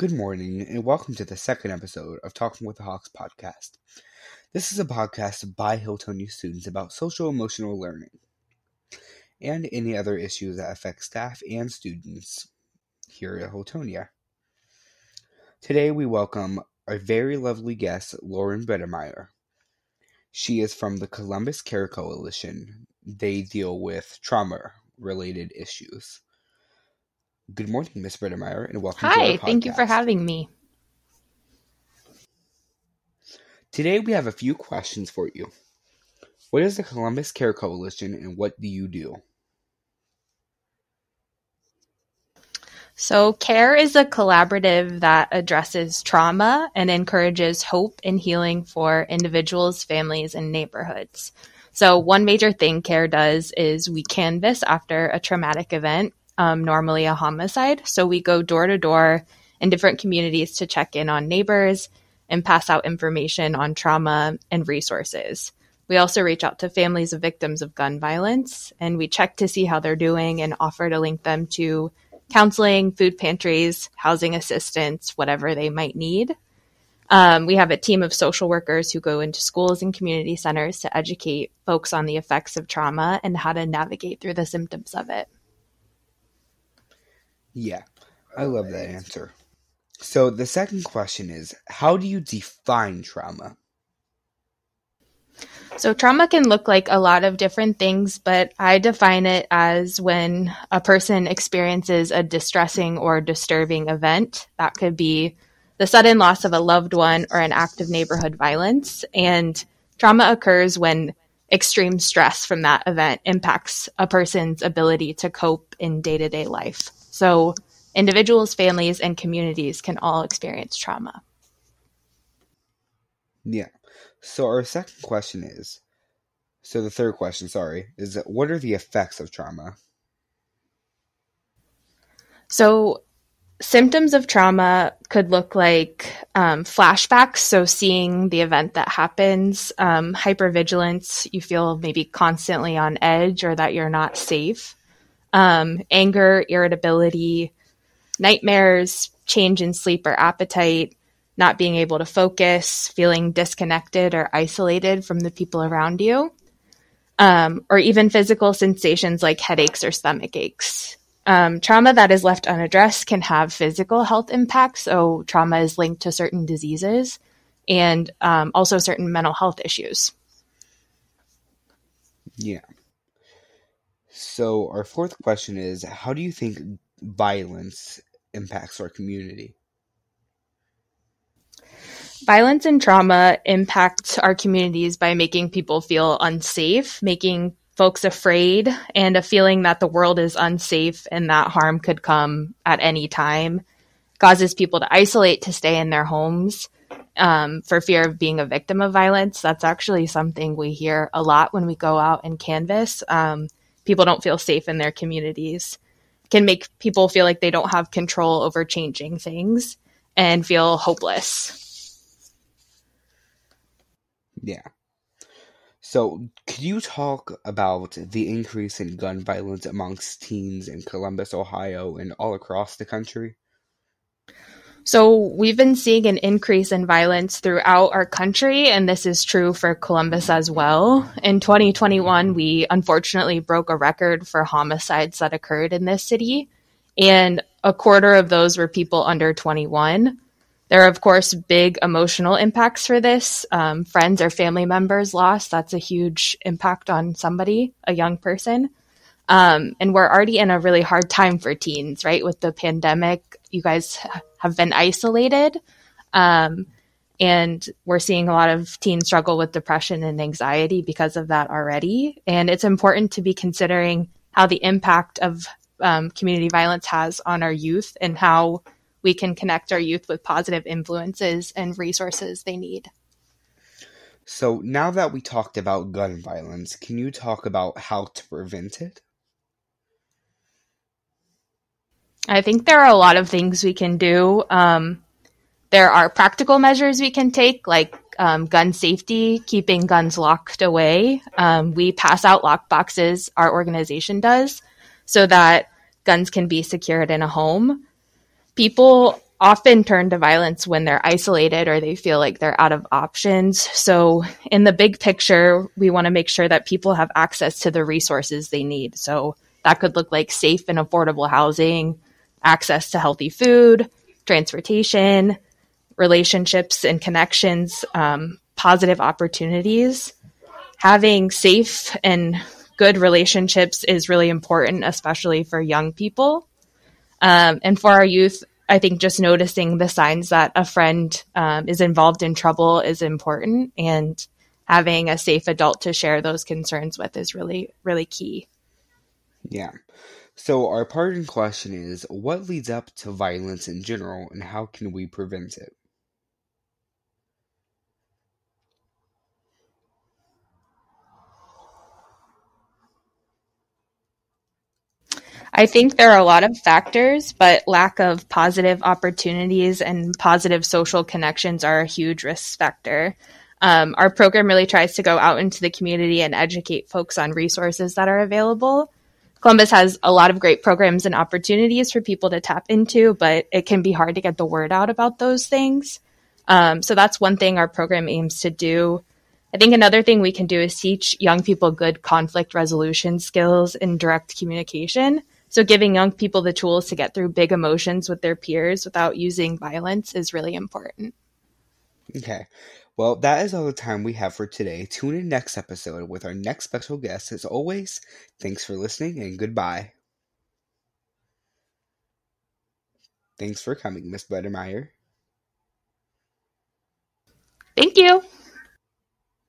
Good morning, and welcome to the second episode of Talking with the Hawks podcast. This is a podcast by Hilltonia students about social emotional learning and any other issues that affect staff and students here at Hilltonia. Today, we welcome our very lovely guest, Lauren Biedermeyer. She is from the Columbus Care Coalition. They deal with trauma related issues. Good morning, Ms. Biedermeyer, and welcome Hi, to our podcast. Hi, thank you for having me. Today we have a few questions for you. What is the Columbus Care Coalition and what do you do? So, CARE is a collaborative that addresses trauma and encourages hope and healing for individuals, families, and neighborhoods. So, one major thing CARE does is we canvass after a traumatic event, um, normally a homicide. So, we go door to door in different communities to check in on neighbors and pass out information on trauma and resources. We also reach out to families of victims of gun violence and we check to see how they're doing and offer to link them to counseling, food pantries, housing assistance, whatever they might need. Um, we have a team of social workers who go into schools and community centers to educate folks on the effects of trauma and how to navigate through the symptoms of it. Yeah, I love that answer. So the second question is how do you define trauma? So, trauma can look like a lot of different things, but I define it as when a person experiences a distressing or disturbing event. That could be the sudden loss of a loved one or an act of neighborhood violence. And trauma occurs when extreme stress from that event impacts a person's ability to cope in day to day life. So, individuals, families, and communities can all experience trauma. Yeah. So our second question is so the third question, sorry, is what are the effects of trauma? So, symptoms of trauma could look like um, flashbacks. So, seeing the event that happens, um, hypervigilance, you feel maybe constantly on edge or that you're not safe, um, anger, irritability, nightmares, change in sleep or appetite, not being able to focus, feeling disconnected or isolated from the people around you, um, or even physical sensations like headaches or stomach aches. Um, trauma that is left unaddressed can have physical health impacts. So, trauma is linked to certain diseases and um, also certain mental health issues. Yeah. So our fourth question is how do you think violence impacts our community? Violence and trauma impact our communities by making people feel unsafe, making folks afraid, and a feeling that the world is unsafe and that harm could come at any time. Causes people to isolate to stay in their homes um, for fear of being a victim of violence. That's actually something we hear a lot when we go out and canvas. Um, people don't feel safe in their communities. Can make people feel like they don't have control over changing things and feel hopeless. Yeah. So, could you talk about the increase in gun violence amongst teens in Columbus, Ohio, and all across the country? So, we've been seeing an increase in violence throughout our country, and this is true for Columbus as well. In 2021, we unfortunately broke a record for homicides that occurred in this city, and a quarter of those were people under 21. There are, of course, big emotional impacts for this. Um, friends or family members lost. That's a huge impact on somebody, a young person. Um, and we're already in a really hard time for teens, right? With the pandemic, you guys have been isolated. Um, and we're seeing a lot of teens struggle with depression and anxiety because of that already. And it's important to be considering how the impact of um, community violence has on our youth and how we can connect our youth with positive influences and resources they need. So, now that we talked about gun violence, can you talk about how to prevent it? I think there are a lot of things we can do. Um, there are practical measures we can take, like um, gun safety, keeping guns locked away. Um, we pass out lock boxes, our organization does, so that guns can be secured in a home. People often turn to violence when they're isolated or they feel like they're out of options. So, in the big picture, we want to make sure that people have access to the resources they need. So, that could look like safe and affordable housing, access to healthy food, transportation, relationships and connections, um, positive opportunities. Having safe and good relationships is really important, especially for young people. Um, and for our youth, I think just noticing the signs that a friend um, is involved in trouble is important, and having a safe adult to share those concerns with is really, really key. Yeah. So, our parting question is what leads up to violence in general, and how can we prevent it? I think there are a lot of factors, but lack of positive opportunities and positive social connections are a huge risk factor. Um, our program really tries to go out into the community and educate folks on resources that are available. Columbus has a lot of great programs and opportunities for people to tap into, but it can be hard to get the word out about those things. Um, so that's one thing our program aims to do. I think another thing we can do is teach young people good conflict resolution skills and direct communication. So giving young people the tools to get through big emotions with their peers without using violence is really important. Okay. Well, that is all the time we have for today. Tune in next episode with our next special guest. As always, thanks for listening and goodbye. Thanks for coming, Miss Buttermeyer. Thank you.